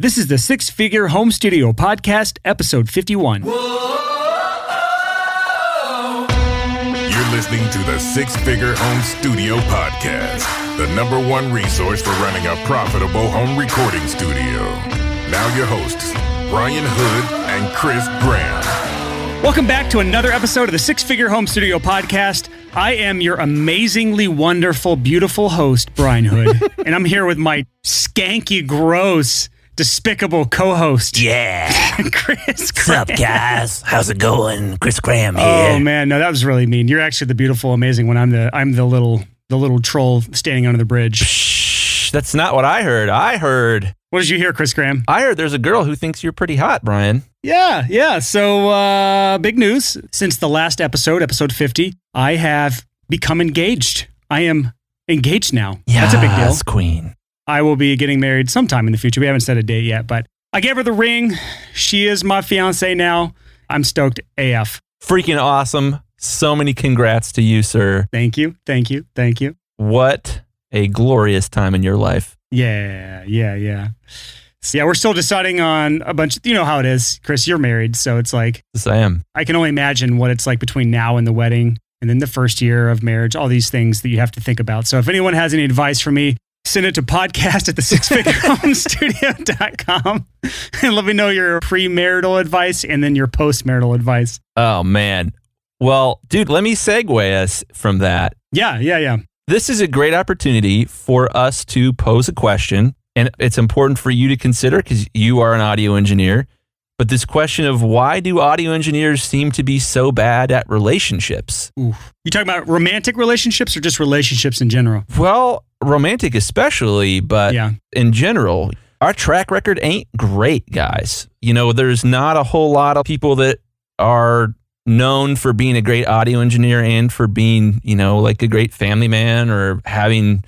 This is the Six Figure Home Studio Podcast, episode 51. You're listening to the Six Figure Home Studio Podcast, the number one resource for running a profitable home recording studio. Now, your hosts, Brian Hood and Chris Graham. Welcome back to another episode of the Six Figure Home Studio Podcast. I am your amazingly wonderful, beautiful host, Brian Hood, and I'm here with my skanky, gross, despicable co-host, Yeah. Chris. What's up, guys? How's it going? Chris Graham here. Oh man, no, that was really mean. You're actually the beautiful, amazing one. I'm the I'm the little the little troll standing under the bridge. Shh, that's not what I heard. I heard What did you hear, Chris Graham? I heard there's a girl who thinks you're pretty hot, Brian. Yeah, yeah. So uh big news. Since the last episode, episode 50, I have become engaged. I am engaged now. Yeah, That's a big deal. Queen. I will be getting married sometime in the future. We haven't set a date yet, but I gave her the ring. She is my fiance now. I'm stoked AF. Freaking awesome. So many congrats to you, sir. Thank you. Thank you. Thank you. What a glorious time in your life. Yeah, yeah, yeah. So, yeah, we're still deciding on a bunch. You know how it is, Chris. You're married, so it's like Yes, I am. I can only imagine what it's like between now and the wedding, and then the first year of marriage. All these things that you have to think about. So, if anyone has any advice for me, send it to podcast at the sixfigurehomestudio.com and let me know your premarital advice and then your postmarital advice. Oh, man. Well, dude, let me segue us from that. Yeah, yeah, yeah. This is a great opportunity for us to pose a question, and it's important for you to consider because you are an audio engineer. But this question of why do audio engineers seem to be so bad at relationships? You talking about romantic relationships or just relationships in general? Well, romantic especially, but Yeah. in general, our track record ain't great, guys. You know, there's not a whole lot of people that are known for being a great audio engineer and for being, you know, like a great family man or having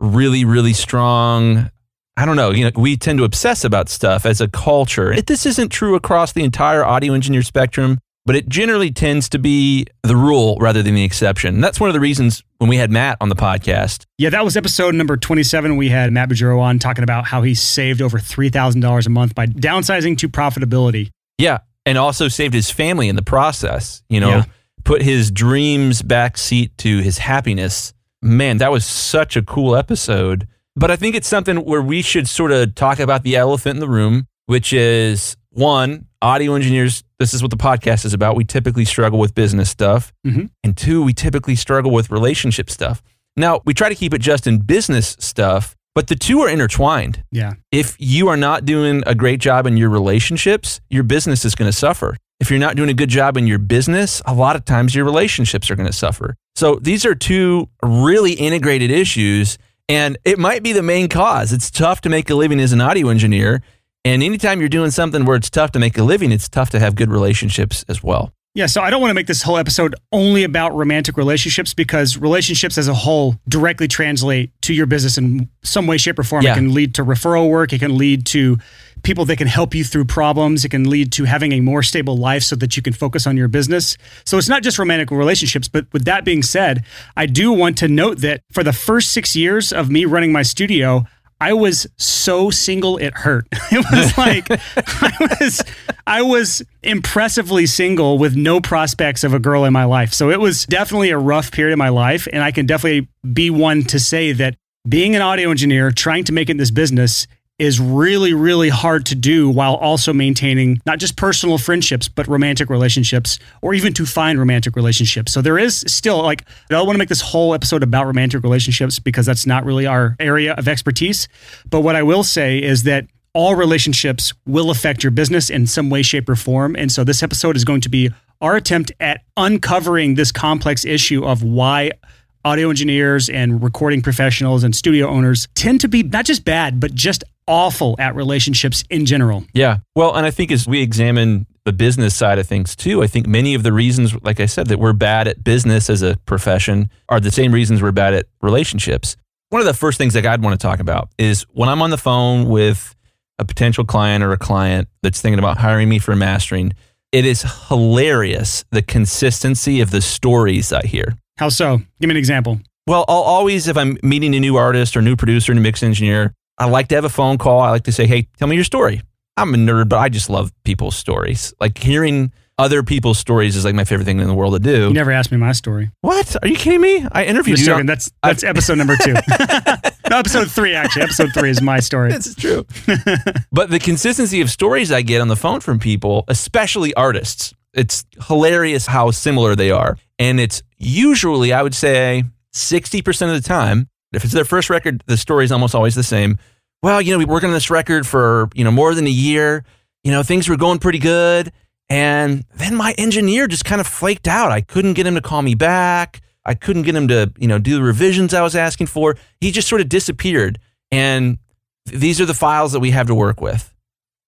really, really strong. I don't know. You know, we tend to obsess about stuff as a culture. It, this isn't true across the entire audio engineer spectrum, but it generally tends to be the rule rather than the exception. And that's one of the reasons when we had Matt on the podcast, Yeah, that was episode number 27. We had Matt Bajuro on talking about how he saved over $3,000 a month by downsizing to profitability. Yeah, and also saved his family in the process. You know, Yeah. put his dreams backseat to his happiness. Man, that was such a cool episode. But I think it's something where we should sort of talk about the elephant in the room, which is one, audio engineers. This is what the podcast is about. We typically struggle with business stuff. Mhm. And two, we typically struggle with relationship stuff. Now, we try to keep it just in business stuff, but the two are intertwined Yeah. if you are not doing a great job in your relationships, your business is going to suffer. If you're not doing a good job in your business, a lot of times your relationships are going to suffer. So these are two really integrated issues, and it might be the main cause. It's tough to make a living as an audio engineer. And anytime you're doing something where it's tough to make a living, it's tough to have good relationships as well. Yeah, so I don't want to make this whole episode only about romantic relationships because relationships as a whole directly translate to your business in some way, shape, or form. Yeah. It can lead to referral work. It can lead to people that can help you through problems. It can lead to having a more stable life so that you can focus on your business. So it's not just romantic relationships. But with that being said, I do want to note that for the first six years of me running my studio, I was so single it hurt. It was like I was I was impressively single with no prospects of a girl in my life. So it was definitely a rough period in my life and I can definitely be one to say that being an audio engineer trying to make it in this business is really really hard to do while also maintaining not just personal friendships but romantic relationships or even to find romantic relationships. So there is still like I don't want to make this whole episode about romantic relationships because that's not really our area of expertise. But what I will say is that all relationships will affect your business in some way, shape, or form. And so this episode is going to be our attempt at uncovering this complex issue of why audio engineers and recording professionals and studio owners tend to be not just bad, but just awful at relationships in general. Yeah. Well, and I think as we examine the business side of things too, I think many of the reasons, like I said, that we're bad at business as a profession are the same reasons we're bad at relationships. One of the first things that I'd want to talk about is when I'm on the phone with a potential client or a client that's thinking about hiring me for mastering, it is hilarious the consistency of the stories I hear. How so? Give me an example. Well, I'll always, if I'm meeting a new artist or new producer, new mix engineer, I like to have a phone call. I like to say, hey, tell me your story. I'm a nerd, but I just love people's stories. Like hearing other people's stories is like my favorite thing in the world to do. You never asked me my story. what? Are you kidding me? I interviewed you. joking. That's that's episode number two. no, episode three actually. Episode three is my story. This is true. but the consistency of stories I get on the phone from people, especially artists, it's hilarious how similar they are. And it's usually, I would say, 60% of the time, if it's their first record, the story is almost always the same. Well, you know, we worked on this record for, you know, more than a year. You know, things were going pretty good. And then my engineer just kind of flaked out. I couldn't get him to call me back. I couldn't get him to, you know, do the revisions I was asking for. He just sort of disappeared. And these are the files that we have to work with.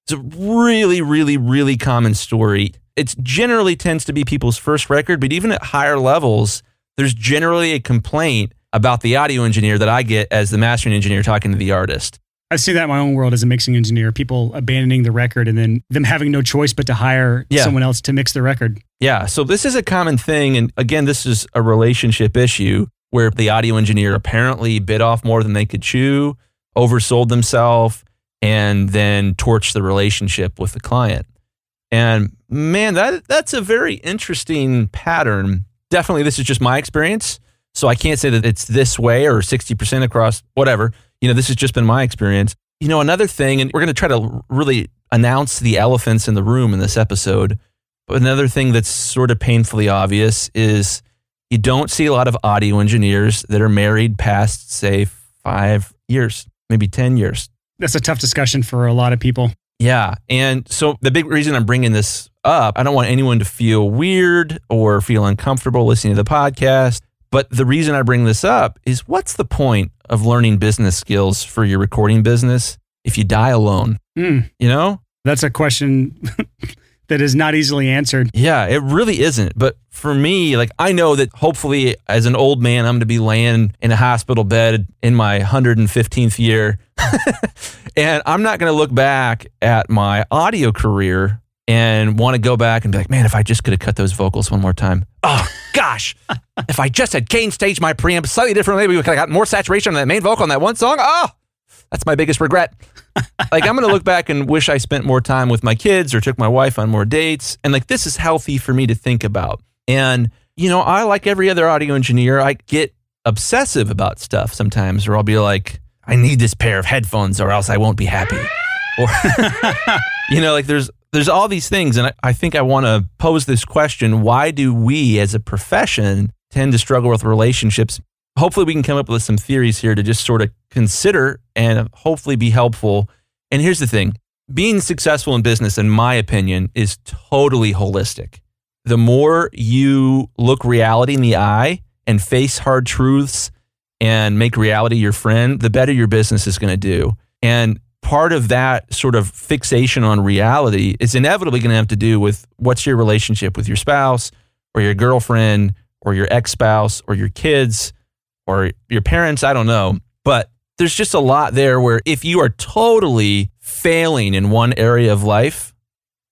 It's a really, really, really common story. It generally tends to be people's first record, but even at higher levels, there's generally a complaint about the audio engineer that I get as the mastering engineer talking to the artist. I see that in my own world as a mixing engineer. People abandoning the record and then them having no choice but to hire Yeah. someone else to mix the record. Yeah, so this is a common thing. And again, this is a relationship issue where the audio engineer apparently bit off more than they could chew, oversold themselves, and then torched the relationship with the client. And man, that that's a very interesting pattern. Definitely, this is just my experience. So I can't say that it's this way or 60% across whatever. You know, this has just been my experience. You know, another thing, and we're going to try to really announce the elephants in the room in this episode. But another thing that's sort of painfully obvious is you don't see a lot of audio engineers that are married past, say, five years, maybe 10 years. That's a tough discussion for a lot of people. Yeah. And so the big reason I'm bringing this up, I don't want anyone to feel weird or feel uncomfortable listening to the podcast. But the reason I bring this up is what's the point of learning business skills for your recording business if you die alone? Mm, You know? that's a question that is not easily answered. Yeah, it really isn't. But for me, like I know that hopefully as an old man, I'm going to be laying in a hospital bed in my 115th year. and I'm not going to look back at my audio career and want to go back and be like, man, if I just could have cut those vocals one more time. Oh, gosh. if I just had gain stage my preamp slightly differently, we could have got more saturation on that main vocal on that one song. Oh, that's my biggest regret. like I'm going to look back and wish I spent more time with my kids or took my wife on more dates. And like this is healthy for me to think about. And you know, I like every other audio engineer, I get obsessive about stuff sometimes or I'll be like I need this pair of headphones or else I won't be happy. Or you know, like there's there's all these things and I, I think I want to pose this question, why do we as a profession tend to struggle with relationships hopefully we can come up with some theories here to just sort of consider and hopefully be helpful. And here's the thing being successful in business, in my opinion, is totally holistic. The more you look reality in the eye and face hard truths and make reality your friend, the better your business is going to do. And part of that sort of fixation on reality is inevitably going to have to do with what's your relationship with your spouse or your girlfriend or your ex spouse or your kids or your parents, I don't know. But there's just a lot there where if you are totally failing in one area of life,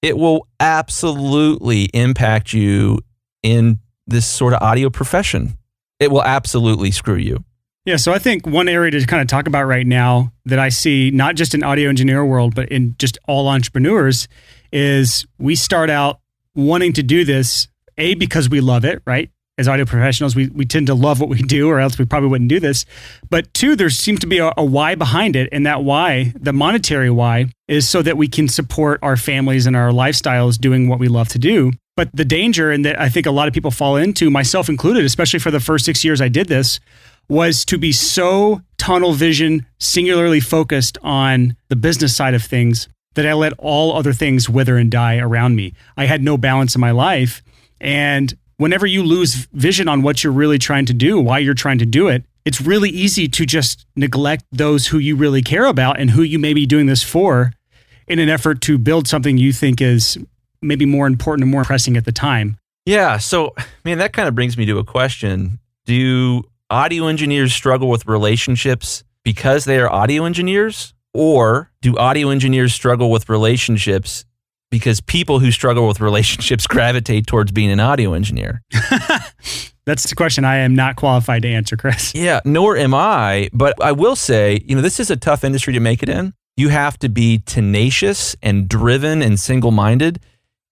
it will absolutely impact you in this sort of audio profession. It will absolutely screw you. Yeah, so I think one area to kind of talk about right now that I see, not just in audio engineer world, but in just all entrepreneurs, is we start out wanting to do this, A, because we love it, right? As audio professionals, we, we tend to love what we do, or else we probably wouldn't do this. But two, there seems to be a, a why behind it. And that why, the monetary why, is so that we can support our families and our lifestyles doing what we love to do. But the danger, and that I think a lot of people fall into, myself included, especially for the first six years I did this, was to be so tunnel vision, singularly focused on the business side of things that I let all other things wither and die around me. I had no balance in my life. And whenever you lose vision on what you're really trying to do, why you're trying to do it, it's really easy to just neglect those who you really care about and who you may be doing this for in an effort to build something you think is maybe more important and more pressing at the time. Yeah. So, man, that kind of brings me to a question. Do audio engineers struggle with relationships because they are audio engineers? Or do audio engineers struggle with relationships because people who struggle with relationships gravitate towards being an audio engineer? That's the question I am not qualified to answer, Chris. Yeah, nor am I. But I will say, you know, this is a tough industry to make it in. You have to be tenacious and driven and single minded.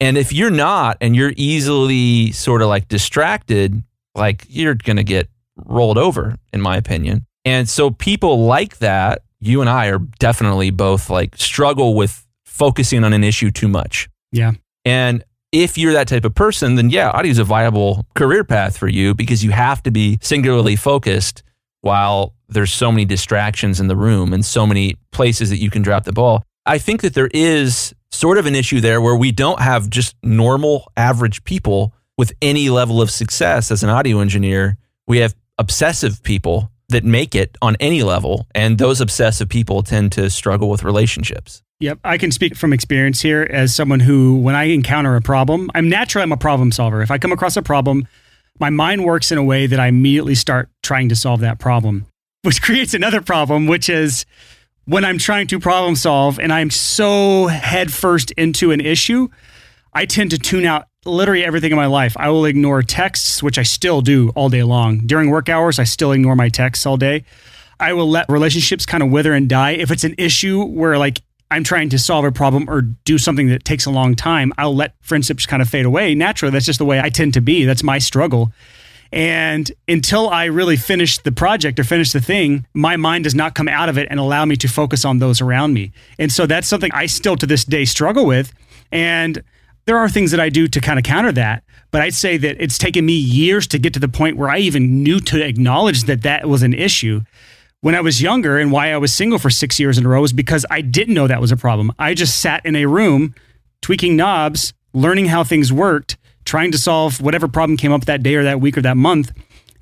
And if you're not and you're easily sort of like distracted, like you're going to get rolled over, in my opinion. And so people like that, you and I are definitely both like struggle with focusing on an issue too much. Yeah. And if you're that type of person, then yeah, audio is a viable career path for you because you have to be singularly focused while there's so many distractions in the room and so many places that you can drop the ball. I think that there is sort of an issue there where we don't have just normal average people with any level of success as an audio engineer. We have obsessive people that make it on any level, and those obsessive people tend to struggle with relationships. Yep, I can speak from experience here as someone who, when I encounter a problem, I'm naturally I'm a problem solver. If I come across a problem, my mind works in a way that I immediately start trying to solve that problem, which creates another problem, which is when I'm trying to problem solve and I'm so headfirst into an issue, I tend to tune out literally everything in my life. I will ignore texts, which I still do all day long. During work hours, I still ignore my texts all day. I will let relationships kind of wither and die. If it's an issue where like I'm trying to solve a problem or do something that takes a long time, I'll let friendships kind of fade away. Naturally, that's just the way I tend to be. That's my struggle. And until I really finish the project or finish the thing, my mind does not come out of it and allow me to focus on those around me. And so that's something I still to this day struggle with. And there are things that I do to kind of counter that, but I'd say that it's taken me years to get to the point where I even knew to acknowledge that that was an issue. When I was younger and why I was single for six years in a row was because I didn't know that was a problem. I just sat in a room tweaking knobs, learning how things worked, trying to solve whatever problem came up that day or that week or that month.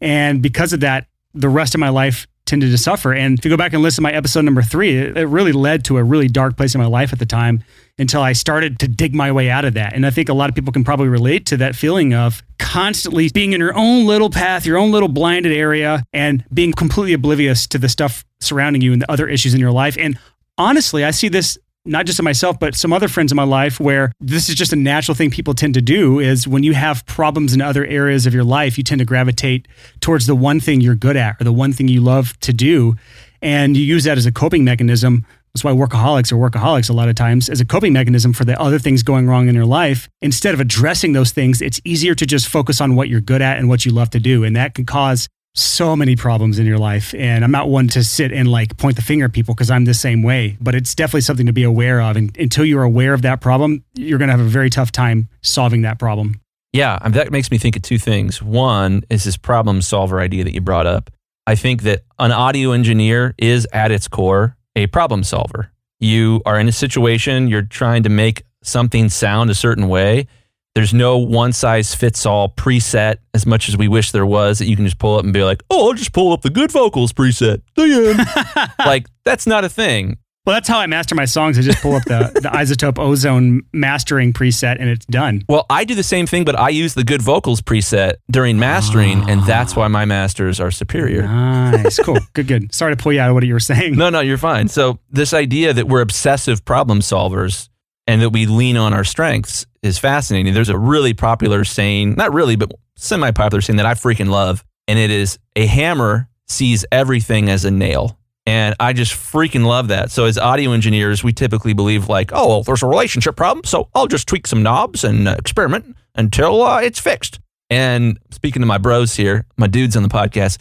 And because of that, the rest of my life tended to suffer. And if you go back and listen to my episode number three, it, it really led to a really dark place in my life at the time until I started to dig my way out of that. And I think a lot of people can probably relate to that feeling of constantly being in your own little path, your own little blinded area, and being completely oblivious to the stuff surrounding you and the other issues in your life. And honestly, I see this not just in myself, but some other friends in my life where this is just a natural thing people tend to do is when you have problems in other areas of your life, you tend to gravitate towards the one thing you're good at or the one thing you love to do. And you use that as a coping mechanism. That's why workaholics are workaholics a lot of times as a coping mechanism for the other things going wrong in your life. Instead of addressing those things, it's easier to just focus on what you're good at and what you love to do. And that can cause so many problems in your life. And I'm not one to sit and like point the finger at people because I'm the same way, but it's definitely something to be aware of. And until you're aware of that problem, you're going to have a very tough time solving that problem. Yeah, that makes me think of two things. One is this problem solver idea that you brought up. I think that an audio engineer is at its core a problem solver. You are in a situation, you're trying to make something sound a certain way there's no one size fits all preset as much as we wish there was that you can just pull up and be like, oh, I'll just pull up the good vocals preset. like, that's not a thing. Well, that's how I master my songs. I just pull up the, the iZotope ozone mastering preset and it's done. Well, I do the same thing, but I use the good vocals preset during mastering, and ah. that's why my masters are superior. Nice. Cool. good, good. Sorry to pull you out of what you were saying. No, no, you're fine. So, this idea that we're obsessive problem solvers and that we lean on our strengths is fascinating. There's a really popular saying, not really, but semi popular saying that I freaking love. And it is a hammer sees everything as a nail. And I just freaking love that. So, as audio engineers, we typically believe, like, oh, well, there's a relationship problem. So I'll just tweak some knobs and uh, experiment until uh, it's fixed. And speaking to my bros here, my dudes on the podcast,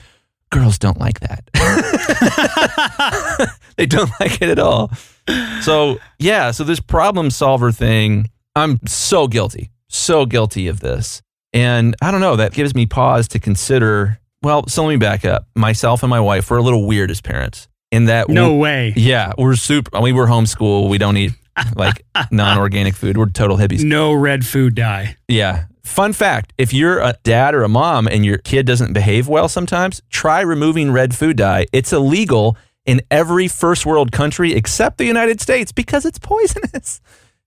girls don't like that. they don't like it at all. So, yeah, so this problem solver thing, I'm so guilty, so guilty of this. And I don't know, that gives me pause to consider. Well, so let me back up. Myself and my wife, we're a little weird as parents in that. No way. Yeah, we're super. We were homeschool. We don't eat like non organic food. We're total hippies. No red food dye. Yeah. Fun fact if you're a dad or a mom and your kid doesn't behave well sometimes, try removing red food dye. It's illegal in every first world country except the United States because it's poisonous.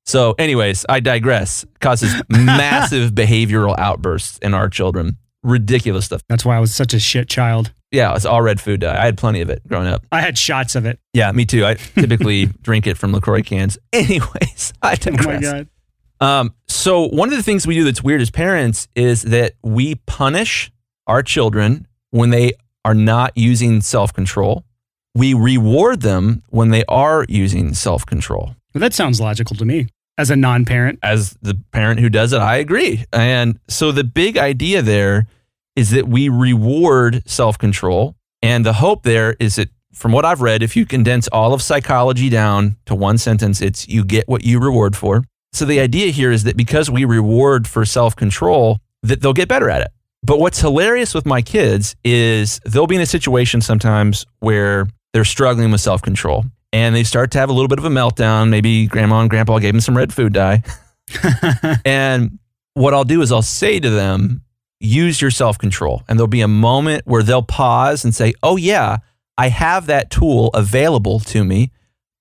So, anyways, I digress. Causes massive behavioral outbursts in our children. Ridiculous stuff. That's why I was such a shit child. Yeah, it's all red food dye. I had plenty of it growing up. I had shots of it. Yeah, me too. I typically drink it from LaCroix cans. Anyways, I digress. Oh my God. Um, so one of the things we do that's weird as parents is that we punish our children when they are not using self control. We reward them when they are using self control. That sounds logical to me as a non parent. As the parent who does it, I agree. And so the big idea there is that we reward self control. And the hope there is that, from what I've read, if you condense all of psychology down to one sentence, it's you get what you reward for. So the idea here is that because we reward for self control, that they'll get better at it. But what's hilarious with my kids is they'll be in a situation sometimes where they're struggling with self control and they start to have a little bit of a meltdown. Maybe grandma and grandpa gave them some red food dye. and what I'll do is I'll say to them, use your self control. And there'll be a moment where they'll pause and say, oh, yeah, I have that tool available to me,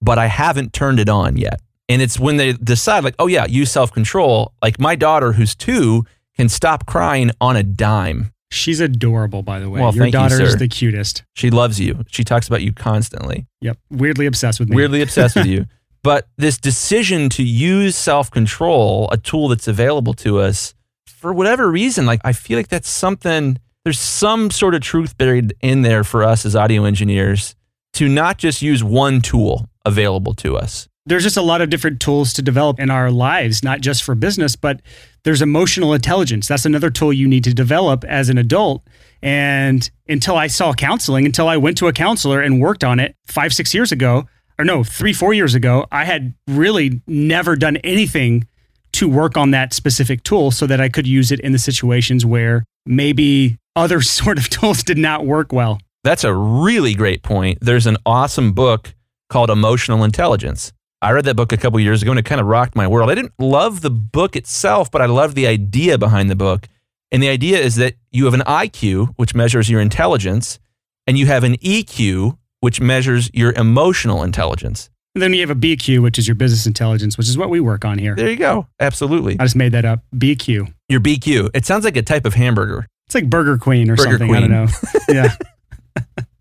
but I haven't turned it on yet. And it's when they decide, like, oh, yeah, use self control. Like my daughter, who's two, can stop crying on a dime. She's adorable, by the way. Well, Your thank you, daughter is sir. the cutest. She loves you. She talks about you constantly. Yep. Weirdly obsessed with me. weirdly obsessed with you. But this decision to use self control, a tool that's available to us, for whatever reason, like I feel like that's something, there's some sort of truth buried in there for us as audio engineers to not just use one tool available to us. There's just a lot of different tools to develop in our lives, not just for business, but there's emotional intelligence. That's another tool you need to develop as an adult. And until I saw counseling, until I went to a counselor and worked on it five, six years ago, or no, three, four years ago, I had really never done anything to work on that specific tool so that I could use it in the situations where maybe other sort of tools did not work well. That's a really great point. There's an awesome book called Emotional Intelligence. I read that book a couple years ago and it kind of rocked my world. I didn't love the book itself, but I loved the idea behind the book. And the idea is that you have an IQ, which measures your intelligence, and you have an EQ, which measures your emotional intelligence. And then you have a BQ, which is your business intelligence, which is what we work on here. There you go. Absolutely. I just made that up. BQ. Your BQ. It sounds like a type of hamburger. It's like Burger Queen or Burger something. I don't know. yeah.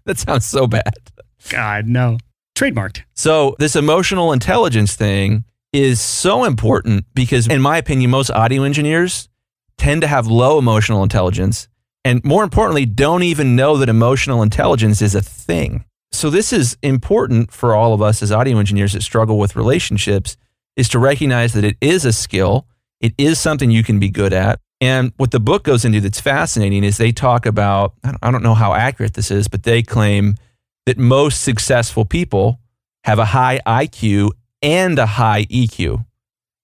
That sounds so bad. God, no. Trademarked. So, this emotional intelligence thing is so important because, in my opinion, most audio engineers tend to have low emotional intelligence. And more importantly, don't even know that emotional intelligence is a thing. So, this is important for all of us as audio engineers that struggle with relationships is to recognize that it is a skill, it is something you can be good at. And what the book goes into that's fascinating is they talk about, I don't- know how accurate this is, but they claim that most successful people have a high IQ and a high EQ.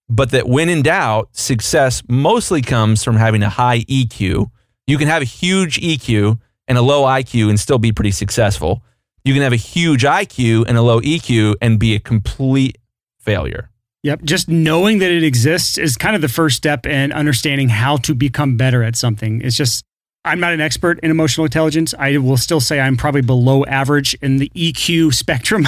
But that when in doubt, success mostly comes from having a high EQ. You can have a huge EQ and a low IQ and still be pretty successful. You can have a huge IQ and a low EQ and be a complete failure. Yep. Just knowing that it exists is kind of the first step in understanding how to become better at something. It's just, I'm not an expert in emotional intelligence. I will still say I'm probably below average in the EQ spectrum.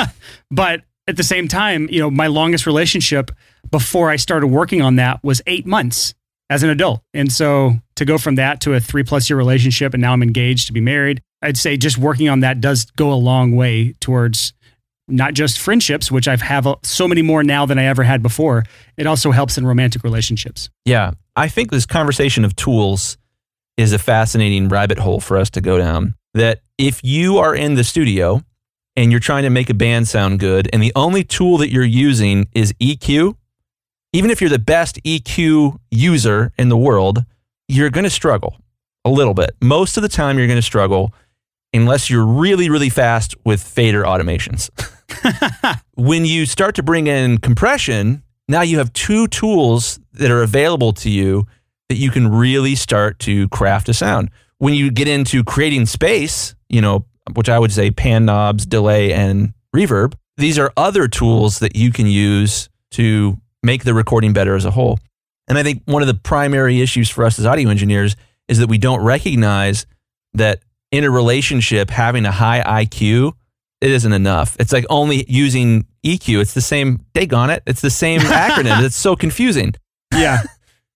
but at the same time, you know, my longest relationship before I started working on that was eight months as an adult. And so to go from that to a three plus year relationship and now I'm engaged to be married, I'd say just working on that does go a long way towards not just friendships, which I've have so many more now than I ever had before. It also helps in romantic relationships. Yeah. I think this conversation of tools is a fascinating rabbit hole for us to go down. That if you are in the studio and you're trying to make a band sound good, and the only tool that you're using is EQ, even if you're the best EQ user in the world, you're going to struggle a little bit. Most of the time, you're going to struggle unless you're really, really fast with fader automations. when you start to bring in compression, now you have two tools that are available to you that you can really start to craft a sound. When you get into creating space, you know, which I would say pan knobs, delay, and reverb, these are other tools that you can use to make the recording better as a whole. And I think one of the primary issues for us as audio engineers is that we don't recognize that in a relationship, having a high IQ, it isn't enough. It's like only using EQ. It's the same, daggone it, it's the same acronym. It's so confusing. Yeah.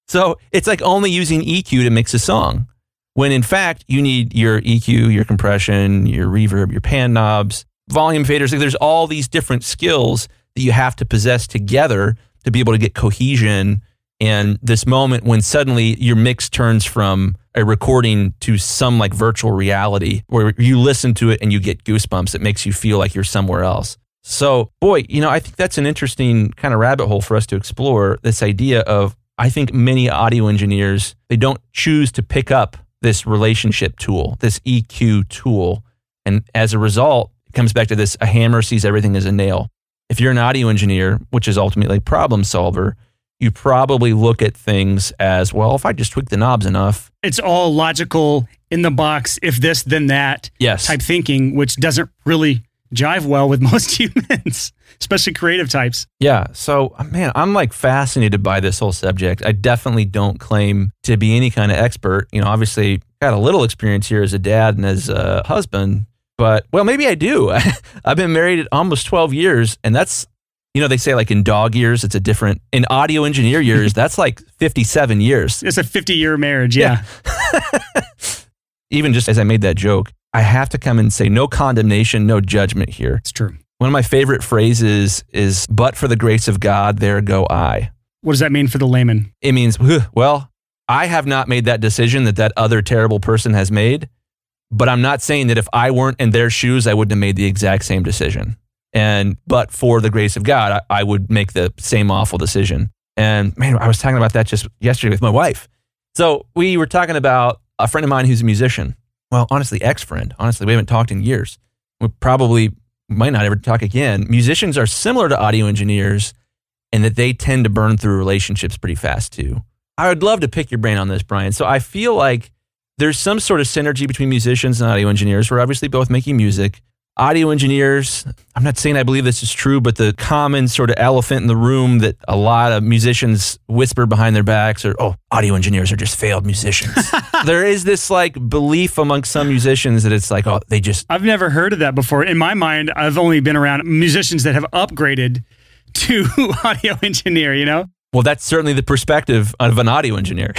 So it's like only using EQ to mix a song, when in fact you need your EQ, your compression, your reverb, your pan knobs, volume faders. Like there's all these different skills that you have to possess together to be able to get cohesion and this moment when suddenly your mix turns from a recording to some like virtual reality where you listen to it and you get goosebumps. It makes you feel like you're somewhere else. So, boy, you know, I think that's an interesting kind of rabbit hole for us to explore this idea of I think many audio engineers they don't choose to pick up this relationship tool, this EQ tool, and as a result, it comes back to this a hammer sees everything as a nail. If you're an audio engineer, which is ultimately a problem solver, you probably look at things as well, if I just tweak the knobs enough. It's all logical in the box, if this, then that Yes. type thinking, which doesn't really jive well with most humans, especially creative types. Yeah. So, uh, man, I'm like fascinated by this whole subject. I definitely don't claim to be any kind of expert. You know, obviously, got a little experience here as a dad and as a husband, but well, maybe I do. I've been married almost 12 years, and that's, you know, they say like in dog years, it's a different, in audio engineer years, that's like 57 years. It's a 50 year marriage. Yeah. Even just as I made that joke, I have to come and say no condemnation, no judgment here. It's true. One of my favorite phrases is, but for the grace of God, there go I. What does that mean for the layman? it means, well, I have not made that decision that that other terrible person has made, but I'm not saying that if I weren't in their shoes, I wouldn't have made the exact same decision. And, but for the grace of God, I, I would make the same awful decision. And man, I was talking about that just yesterday with my wife. So we were talking about a friend of mine who's a musician. Well, honestly, ex friend. Honestly, we haven't talked in years. We probably might not ever talk again. Musicians are similar to audio engineers in that they tend to burn through relationships pretty fast too. I would love to pick your brain on this, Brian. So I feel like there's some sort of synergy between musicians and audio engineers. We're obviously both making music. Audio engineers, I'm not saying I believe this is true, but the common sort of elephant in the room that a lot of musicians whisper behind their backs are, oh, audio engineers are just failed musicians. there is this like belief among some musicians that it's like, oh, they just, I've never heard of that before. In my mind, I've only been around musicians that have upgraded to audio engineer, you know? Well, that's certainly the perspective of an audio engineer.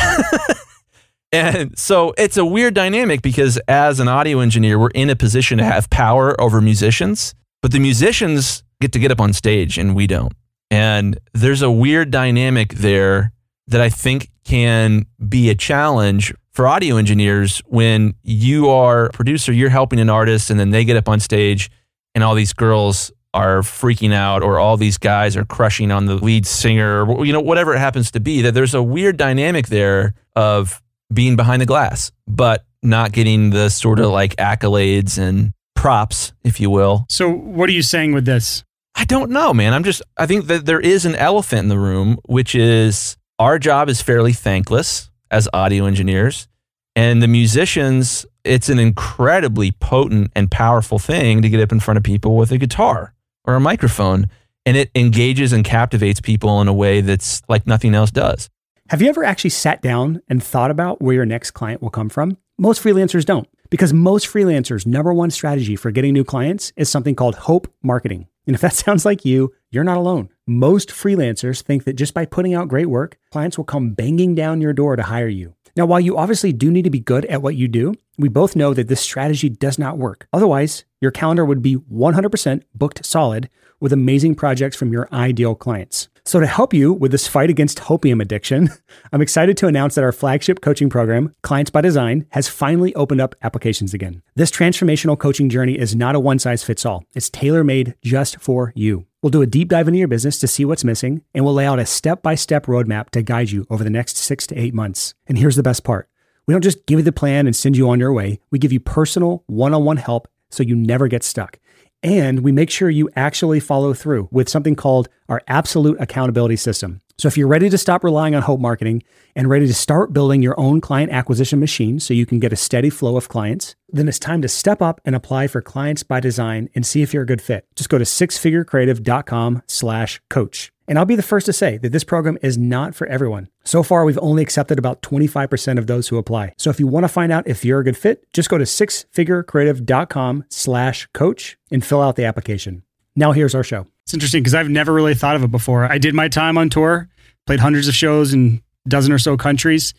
And so it's a weird dynamic because as an audio engineer, we're in a position to have power over musicians, but the musicians get to get up on stage and we don't. And there's a weird dynamic there that I think can be a challenge for audio engineers when you are a producer, you're helping an artist, and then they get up on stage and all these girls are freaking out or all these guys are crushing on the lead singer or you know whatever it happens to be that there's a weird dynamic there of being behind the glass but not getting the sort of like accolades and props if you will So, what are you saying with this? I don't know, man. I'm just, I think that there is an elephant in the room, which is our job is fairly thankless as audio engineers. And the musicians, it's an incredibly potent and powerful thing to get up in front of people with a guitar or a microphone. And it engages and captivates people in a way that's like nothing else does. Have you ever actually sat down and thought about where your next client will come from? Most freelancers don't, because most freelancers' number one strategy for getting new clients is something called hope marketing. And if that sounds like you, you're not alone. Most freelancers think that just by putting out great work, clients will come banging down your door to hire you. Now, while you obviously do need to be good at what you do, we both know that this strategy does not work. Otherwise, your calendar would be 100% booked solid with amazing projects from your ideal clients. So, to help you with this fight against hopium addiction, I'm excited to announce that our flagship coaching program, Clients by Design, has finally opened up applications again. This transformational coaching journey is not a one size fits all, it's tailor made just for you. We'll do a deep dive into your business to see what's missing, and we'll lay out a step by step roadmap to guide you over the next six to eight months. And here's the best part we don't just give you the plan and send you on your way, we give you personal one on one help so you never get stuck. And we make sure you actually follow through with something called our absolute accountability system. So if you're ready to stop relying on hope marketing and ready to start building your own client acquisition machine so you can get a steady flow of clients, then it's time to step up and apply for clients by design and see if you're a good fit. Just go to sixfigurecreative.com slash coach. And I'll be the first to say that this program is not for everyone. So far, we've only accepted about 25% of those who apply. So if you want to find out if you're a good fit, just go to sixfigurecreative.com slash coach and fill out the application. Now here's our show. It's interesting because I've never really thought of it before. I did my time on tour, played hundreds of shows in dozen or so countries,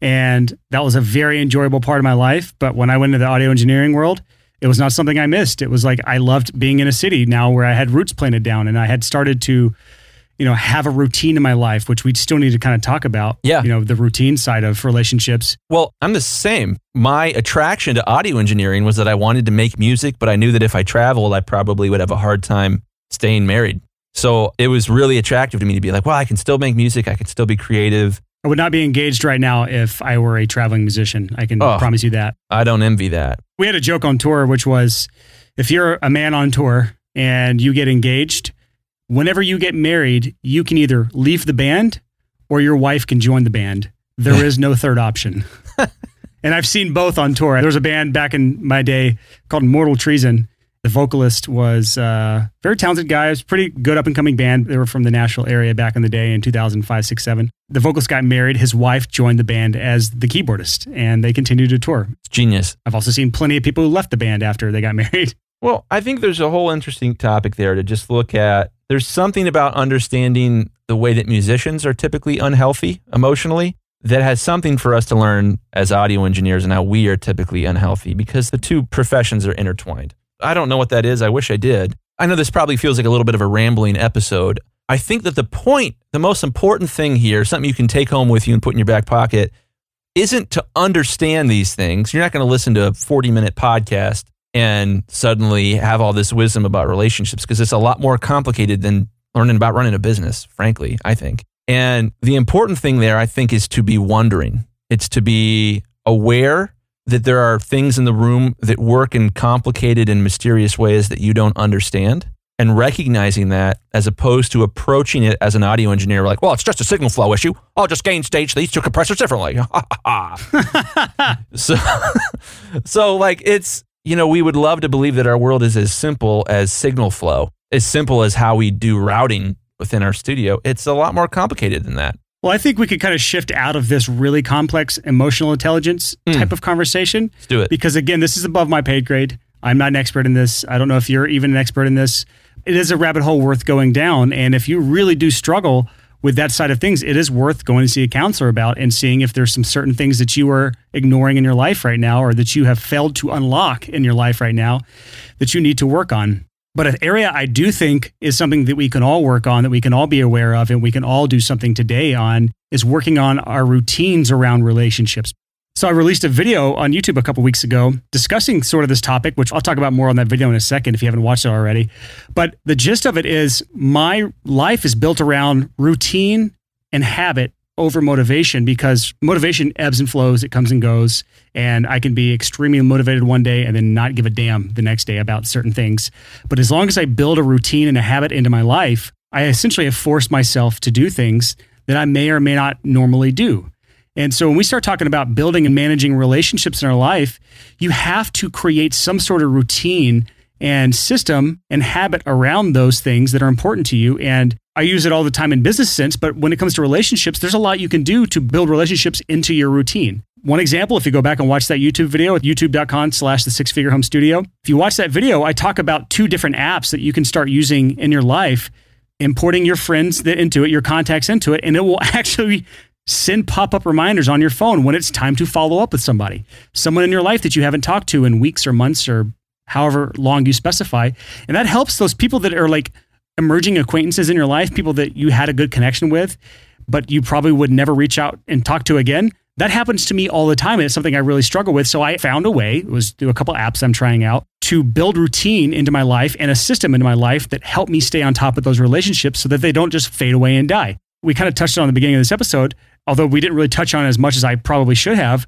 and that was a very enjoyable part of my life. But when I went into the audio engineering world, it was not something I missed. It was like I loved being in a city now where I had roots planted down and I had started to you know, have a routine in my life, which we still need to kind of talk about. Yeah. You know, the routine side of relationships. Well, I'm the same. My attraction to audio engineering was that I wanted to make music, but I knew that if I traveled, I probably would have a hard time staying married. So it was really attractive to me to be like, well, I can still make music. I can still be creative. I would not be engaged right now if I were a traveling musician. I can Oh. promise you that. I don't envy that. We had a joke on tour, which was if you're a man on tour and you get engaged, whenever you get married, you can either leave the band or your wife can join the band. There is no third option. and I've seen both on tour. There was a band back in my day called Mortal Treason. The vocalist was a very talented guy. It was a pretty good up and coming band. They were from the Nashville area back in the day in 2005, 6, 7. The vocalist got married. His wife joined the band as the keyboardist, and they continued to tour. It's genius. I've also seen plenty of people who left the band after they got married. Well, I think there's a whole interesting topic there to just look at. There's something about understanding the way that musicians are typically unhealthy emotionally that has something for us to learn as audio engineers and how we are typically unhealthy because the two professions are intertwined. I don't know what that is. I wish I did. I know this probably feels like a little bit of a rambling episode. I think that the point, the most important thing here, something you can take home with you and put in your back pocket, isn't to understand these things. You're not going to listen to a 40 minute podcast and suddenly have all this wisdom about relationships because it's a lot more complicated than learning about running a business, frankly, I think. And the important thing there, I think, is to be wondering. It's to be aware that there are things in the room that work in complicated and mysterious ways that you don't understand. And recognizing that as opposed to approaching it as an audio engineer, like, well, it's just a signal flow issue. I'll just gain stage these two compressors differently. so, so like it's you know we would love to believe that our world is as simple as signal flow, as simple as how we do routing within our studio. It's a lot more complicated than that. Well, I think we could kind of shift out of this really complex emotional intelligence hmm. type of conversation Let's do it. because, again, this is above my paid grade. I'm not an expert in this. I don't know if you're even an expert in this. It is a rabbit hole worth going down. And if you really do struggle with that side of things, it is worth going to see a counselor about and seeing if there's some certain things that you are ignoring in your life right now or that you have failed to unlock in your life right now that you need to work on. But an area I do think is something that we can all work on, that we can all be aware of, and we can all do something today on is working on our routines around relationships. So I released a video on YouTube a couple weeks ago discussing sort of this topic, which I'll talk about more on that video in a second if you haven't watched it already. But the gist of it is my life is built around routine and habit over motivation because motivation ebbs and flows, it comes and goes. And I can be extremely motivated one day and then not give a damn the next day about certain things. But as long as I build a routine and a habit into my life, I essentially have forced myself to do things that I may or may not normally do. And so when we start talking about building and managing relationships in our life, you have to create some sort of routine and system and habit around those things that are important to you. And I use it all the time in business sense, but when it comes to relationships, there's a lot you can do to build relationships into your routine. One example, if you go back and watch that YouTube video at youtube.com slash the six figure home studio, if you watch that video, I talk about two different apps that you can start using in your life, importing your friends into it, your contacts into it, and it will actually send pop up reminders on your phone when it's time to follow up with somebody, someone in your life that you haven't talked to in weeks or months or however long you specify. And that helps those people that are like emerging acquaintances in your life, people that you had a good connection with, but you probably would never reach out and talk to again. That happens to me all the time. And it's something I really struggle with. So I found a way, it was through a couple apps I'm trying out, to build routine into my life and a system into my life that help me stay on top of those relationships so that they don't just fade away and die. We kind of touched on the beginning of this episode, although we didn't really touch on it as much as I probably should have,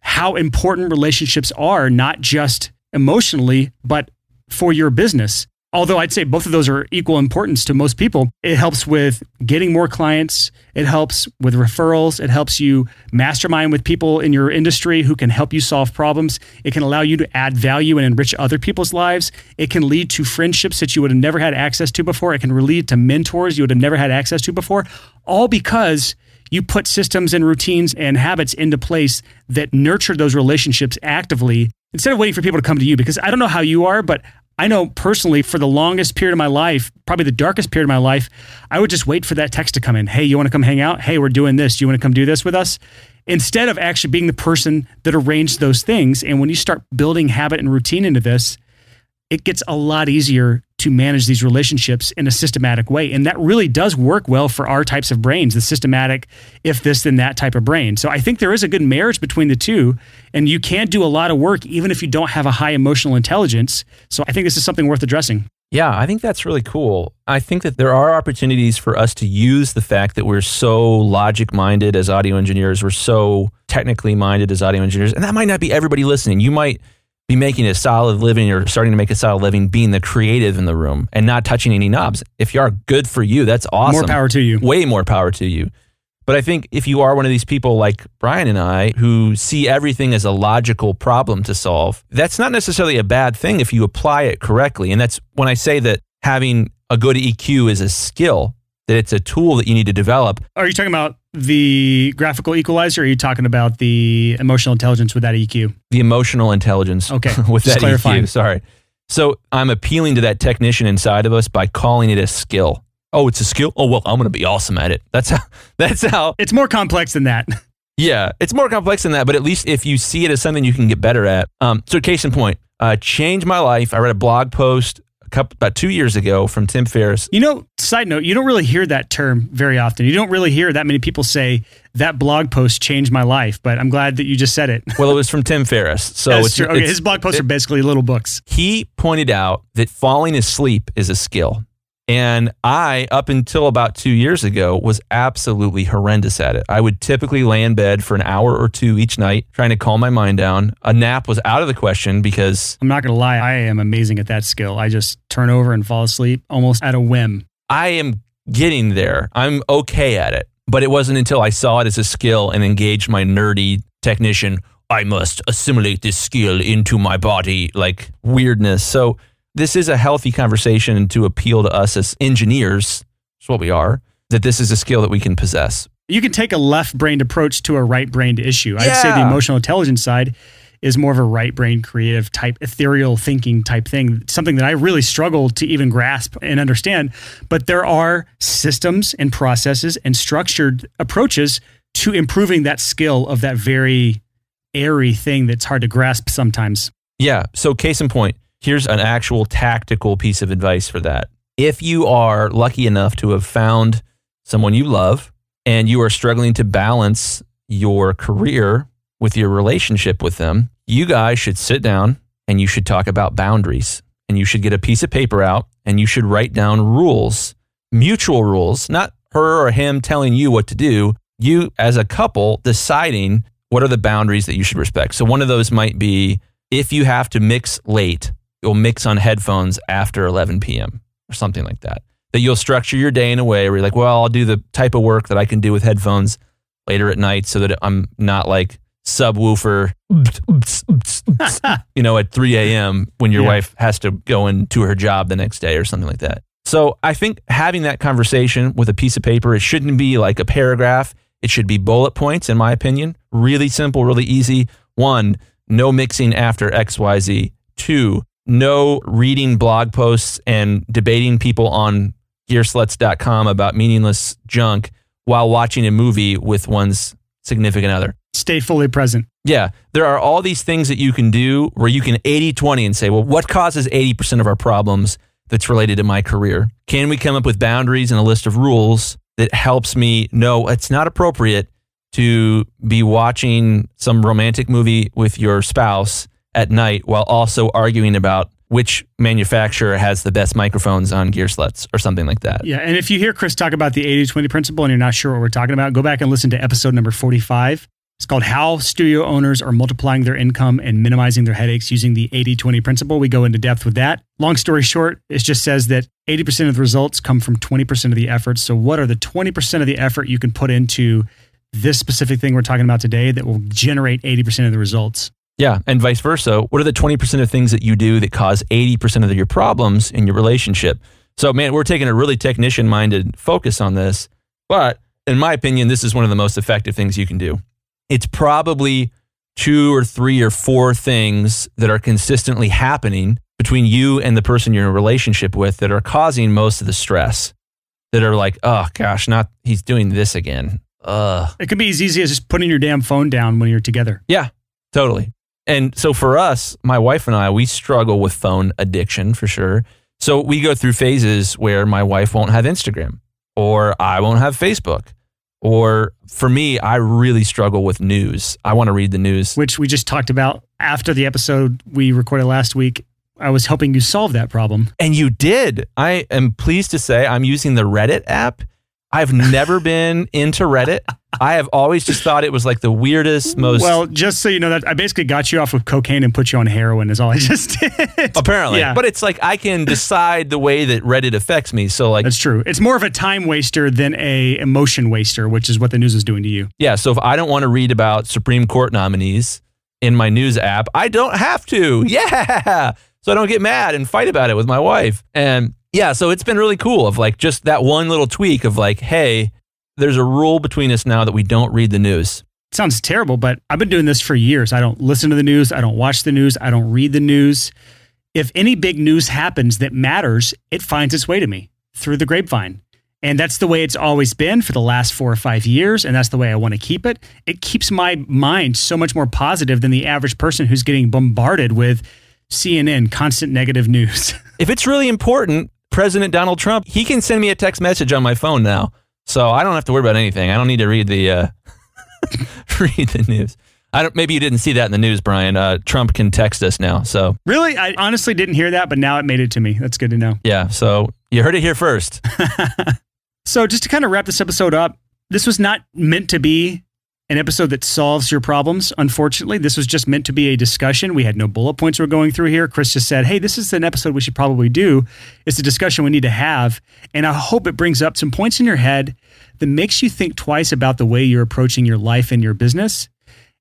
how important relationships are, not just emotionally, but for your business. Although I'd say both of those are equal importance to most people, it helps with getting more clients. It helps with referrals. It helps you mastermind with people in your industry who can help you solve problems. It can allow you to add value and enrich other people's lives. It can lead to friendships that you would have never had access to before. It can lead to mentors you would have never had access to before, all because you put systems and routines and habits into place that nurture those relationships actively instead of waiting for people to come to you. Because I don't know how you are, but I know personally for the longest period of my life, probably the darkest period of my life, I would just wait for that text to come in. Hey, you want to come hang out? Hey, we're doing this. You want to come do this with us? Instead of actually being the person that arranged those things. And when you start building habit and routine into this, it gets a lot easier to manage these relationships in a systematic way. And that really does work well for our types of brains, the systematic, if this, then that type of brain. So I think there is a good marriage between the two. And you can do a lot of work even if you don't have a high emotional intelligence. So I think this is something worth addressing. Yeah, I think that's really cool. I think that there are opportunities for us to use the fact that we're so logic minded as audio engineers, we're so technically minded as audio engineers, and that might not be everybody listening. You might be making a solid living or starting to make a solid living being the creative in the room and not touching any knobs. If you are good for you, that's awesome. More power to you. Way more power to you. But I think if you are one of these people like Brian and I who see everything as a logical problem to solve, that's not necessarily a bad thing if you apply it correctly. And that's when I say that having a good EQ is a skill, that it's a tool that you need to develop. Are you talking about the graphical equalizer or are you talking about the emotional intelligence with that EQ? The emotional intelligence Okay, with just that clarifying. EQ. Sorry. So I'm appealing to that technician inside of us by calling it a skill. Oh, it's a skill? Oh, well, I'm going to be awesome at it. That's how, that's how It's more complex than that. Yeah, it's more complex than that, but at least if you see it as something you can get better at. Um, so, case in point, uh, changed my life. I read a blog post couple about two years ago from Tim Ferriss. You know, side note, you don't really hear that term very often. You don't really hear that many people say that blog post changed my life, but I'm glad that you just said it. Well, it was from Tim Ferriss. So That's it's, true. Okay, it's- his blog posts are basically little books. he pointed out that falling asleep is a skill. And I, up until about two years ago, was absolutely horrendous at it. I would typically lay in bed for an hour or two each night, trying to calm my mind down. A nap was out of the question because I'm not going to lie, I am amazing at that skill. I just turn over and fall asleep almost at a whim. I am getting there. I'm okay at it. But it wasn't until I saw it as a skill and engaged my nerdy technician, I must assimilate this skill into my body, like weirdness. So, this is a healthy conversation to appeal to us as engineers, that's what we are, that this is a skill that we can possess. You can take a left brained approach to a right brained issue. I'd say the emotional intelligence side is more of a right brain creative type ethereal thinking type thing something that i really struggle to even grasp and understand but there are systems and processes and structured approaches to improving that skill of that very airy thing that's hard to grasp sometimes Yeah. So, case in point, here's an actual tactical piece of advice for that. If you are lucky enough to have found someone you love and you are struggling to balance your career with your relationship with them, you guys should sit down and you should talk about boundaries. And you should get a piece of paper out and you should write down rules, mutual rules, not her or him telling you what to do. You, as a couple, deciding what are the boundaries that you should respect. So, one of those might be if you have to mix late, you'll mix on headphones after 11 p.m. or something like that. That you'll structure your day in a way where you're like, well, I'll do the type of work that I can do with headphones later at night so that I'm not like subwoofer, you know, at 3 a.m. when your Yeah. wife has to go into her job the next day or something like that. So I think having that conversation with a piece of paper, it shouldn't be like a paragraph. It should be bullet points, in my opinion. Really simple, really easy. One, no mixing after XYZ. Two, no reading blog posts and debating people on gearslutz.com about meaningless junk while watching a movie with one's significant other. stay fully present Yeah, there are all these things that you can do where you can 80 20 and say, well, what causes 80% of our problems that's related to my career? Can we come up with boundaries and a list of rules that helps me know it's not appropriate to be watching some romantic movie with your spouse at night while also arguing about which manufacturer has the best microphones on Gearslutz or something like that? Yeah. And if you hear Chris talk about the 80 20 principle and you're not sure what we're talking about, go back and listen to episode number 45. It's called How Studio Owners Are Multiplying Their Income and Minimizing Their Headaches Using the 80 20 Principle. We go into depth with that. Long story short, it just says that 80% of the results come from 20% of the effort. So, what are the 20% of the effort you can put into this specific thing we're talking about today that will generate 80% of the results? Yeah, and vice versa. What are the 20% of things that you do that cause 80% of your problems in your relationship? So, man, we're taking a really technician minded focus on this. But in my opinion, this is one of the most effective things you can do. It's probably two or three or four things that are consistently happening between you and the person you're in a relationship with that are causing most of the stress. That are like, oh gosh, not he's doing this again. Ugh. It could be as easy as just putting your damn phone down when you're together. Yeah, totally. And so for us, my wife and I, we struggle with phone addiction for sure. So we go through phases where my wife won't have Instagram or I won't have Facebook. Or for me, I really struggle with news. I want to read the news. which we just talked about after the episode we recorded last week. I was helping you solve that problem. And you did. I am pleased to say I'm using the Reddit app. I've never been into Reddit. I have always just thought it was like the weirdest, most Well, just so you know that I basically got you off of cocaine and put you on heroin is all I just did. apparently. Yeah. But it's like I can decide the way that Reddit affects me. So like That's true. It's more of a time waster than a emotion waster, which is what the news is doing to you. Yeah, so if I don't want to read about Supreme Court nominees in my news app, I don't have to. Yeah. So I don't get mad and fight about it with my wife. And yeah, so it's been really cool of like just that one little tweak of like, hey, there's a rule between us now that we don't read the news. sounds terrible, but I've been doing this for years. I don't listen to the news. I don't watch the news. I don't read the news. If any big news happens that matters, it finds its way to me through the grapevine. And that's the way it's always been for the last four or five years. And that's the way I want to keep it. It keeps my mind so much more positive than the average person who's getting bombarded with CNN, constant negative news. If it's really important, President Donald Trump, he can send me a text message on my phone now. So I don't have to worry about anything. I don't need to read the uh, read the news. I don't maybe you didn't see that in the news, Brian. Uh, Trump can text us now. So really, I honestly didn't hear that, but now it made it to me. That's good to know. yeah, so you heard it here first. So, just to kind of wrap this episode up, this was not meant to be an episode that solves your problems. Unfortunately, this was just meant to be a discussion. We had no bullet points we're going through here. Chris just said, Hey, this is an episode we should probably do. It's a discussion we need to have. And I hope it brings up some points in your head that makes you think twice about the way you're approaching your life and your business.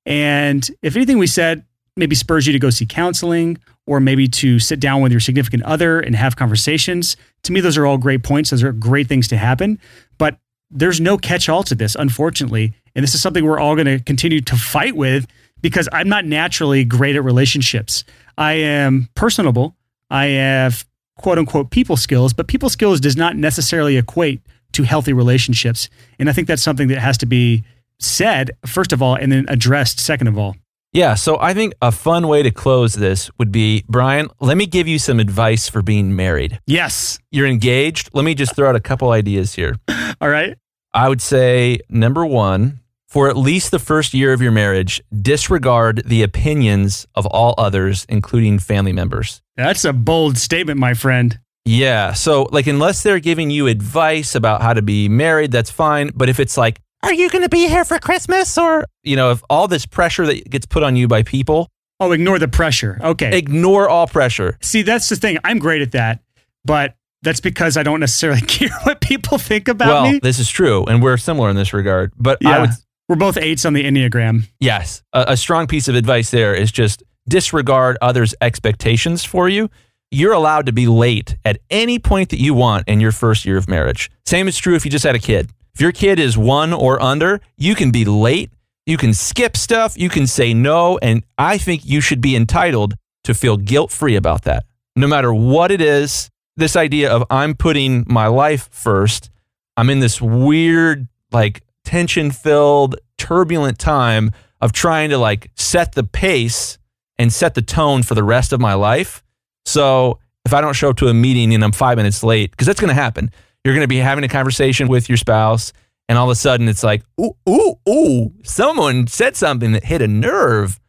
And if anything we said maybe spurs you to go see counseling or maybe to sit down with your significant other and have conversations, to me, those are all great points. Those are great things to happen. But there's no catch all to this, unfortunately. And this is something we're all going to continue to fight with because I'm not naturally great at relationships. I am personable. I have quote unquote people skills, but people skills does not necessarily equate to healthy relationships. And I think that's something that has to be said, first of all, and then addressed, second of all. Yeah, so I think a fun way to close this would be Brian, let me give you some advice for being married. Yes. You're engaged. Let me just throw out a couple ideas here. All right. I would say number one, for at least the first year of your marriage, disregard the opinions of all others, including family members. That's a bold statement, my friend. Yeah. So, like, unless they're giving you advice about how to be married, that's fine. But if it's like, are you going to be here for Christmas? Or, you know, if all this pressure that gets put on you by people, Oh, ignore the pressure. Okay. ignore all pressure. See, that's the thing. I'm great at that, but that's because I don't necessarily care what people think about well, me. this is true. And we're similar in this regard. But I Yeah. would, We're both eights on the Enneagram. yes, a, a strong piece of advice there is just disregard others' expectations for you. You're allowed to be late at any point that you want in your first year of marriage. Same is true if you just had a kid. If your kid is one or under, you can be late. You can skip stuff. You can say no. And I think you should be entitled to feel guilt free about that. No matter what it is, this idea of I'm putting my life first, I'm in this weird, like tension filled, turbulent time of trying to like set the pace and set the tone for the rest of my life. So if I don't show up to a meeting and I'm five minutes late, because that's going to happen, you're going to be having a conversation with your spouse, and all of a sudden it's like, ooh, ooh, ooh, someone said something that hit a nerve.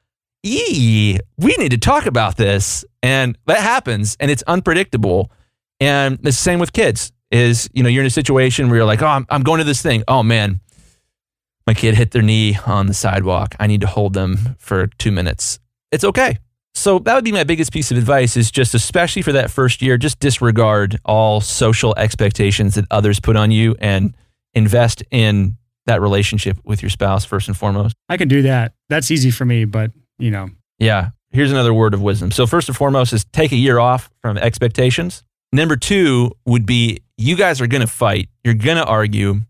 Eee, we need to talk about this. And that happens, and it's unpredictable. And it's the same with kids. Is you know you're in a situation where you're like, oh, I'm, I'm going to this thing. Oh man, my kid hit their knee on the sidewalk. I need to hold them for two minutes. It's okay. So that would be my biggest piece of advice is just especially for that first year, just disregard all social expectations that others put on you and invest in that relationship with your spouse first and foremost. I can do that. That's easy for me, but you know, Yeah. Here's another word of wisdom. So first and foremost is take a year off from expectations. Number two would be you guys are going to fight. You're going to argue.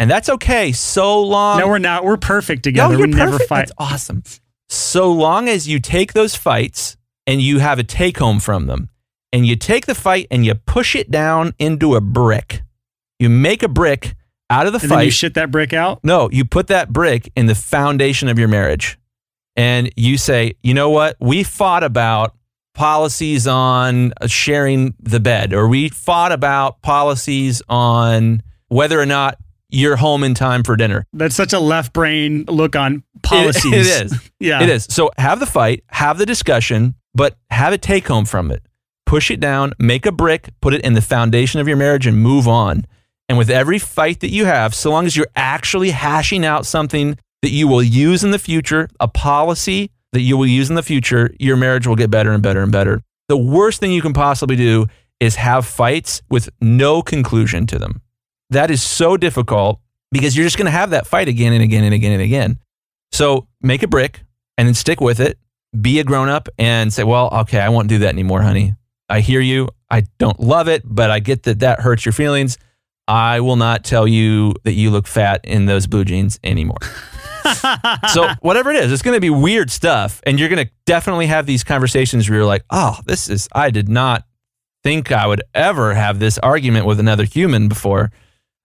And that's okay so long no, we're not. We're perfect together. No, we you're never perfect. fight. That's awesome. So long as you take those fights and you have a take home from them, and you take the fight and you push it down into a brick. You make a brick out of the And fight. then you shit that brick out. No, you put that brick in the foundation of your marriage. And you say, you know what? We fought about policies on sharing the bed, or we fought about policies on whether or not you're home in time for dinner. That's such a left brain look on policies. It, it is. yeah. It is. So have the fight, have the discussion, but have a take home from it. Push it down, make a brick, put it in the foundation of your marriage, and move on. And with every fight that you have, so long as you're actually hashing out something that you will use in the future, a policy that you will use in the future, your marriage will get better and better and better. The worst thing you can possibly do is have fights with no conclusion to them. That is so difficult because you're just going to have that fight again and again and again and again. So make a brick and then stick with it. Be a grown up and say, well, okay, I won't do that anymore, honey. I hear you. I don't love it, but I get that that hurts your feelings. I will not tell you that you look fat in those blue jeans anymore. so whatever it is, it's going to be weird stuff, and you're going to definitely have these conversations where you're like, "Oh, this is I did not think I would ever have this argument with another human before.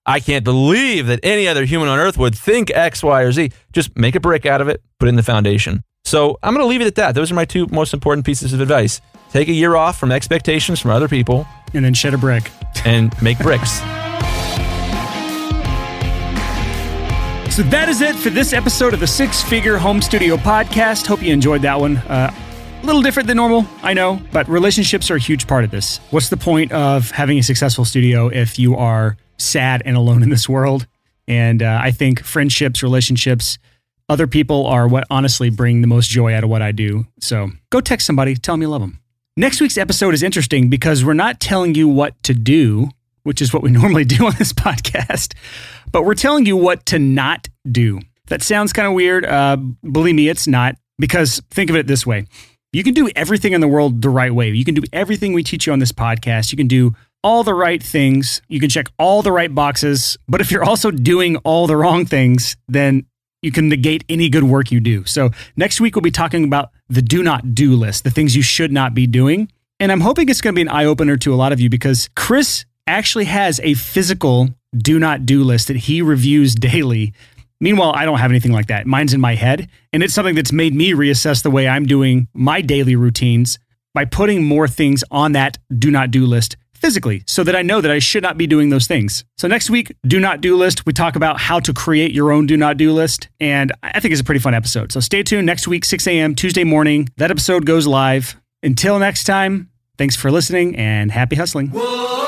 I can't believe that any other human on earth would think X, Y, or Z. Just make a brick out of it, put it in the foundation." So I'm going to leave it at that. Those are my two most important pieces of advice. Take a year off from expectations from other people And then shed a brick. and make bricks. So that is it for this episode of the Six Figure Home Studio Podcast. Hope you enjoyed that one. Uh, little different than normal, I know, but relationships are a huge part of this. What's the point of having a successful studio if you are sad and alone in this world? And uh, I think friendships, relationships, other people are what honestly bring the most joy out of what I do. So go text somebody, tell them you love them. Next week's episode is interesting because we're not telling you what to do, which is what we normally do on this podcast, but we're telling you what to not do. That sounds kind of weird. Uh, believe me, it's not. Because think of it this way you can do everything in the world the right way. You can do everything we teach you on this podcast. You can do all the right things. You can check all the right boxes. But if you're also doing all the wrong things, then you can negate any good work you do. So next week, we'll be talking about the do not do list, the things you should not be doing. And I'm hoping it's going to be an eye opener to a lot of you because Chris actually has a physical do not do list that he reviews daily. Meanwhile, I don't have anything like that. Mine's in my head. And it's something that's made me reassess the way I'm doing my daily routines by putting more things on that do not do list physically so that I know that I should not be doing those things. So next week, do not do list, we talk about how to create your own do not do list. And I think it's a pretty fun episode. So stay tuned next week, 6 a.m., Tuesday morning. That episode goes live. Until next time, thanks for listening and happy hustling. Whoa.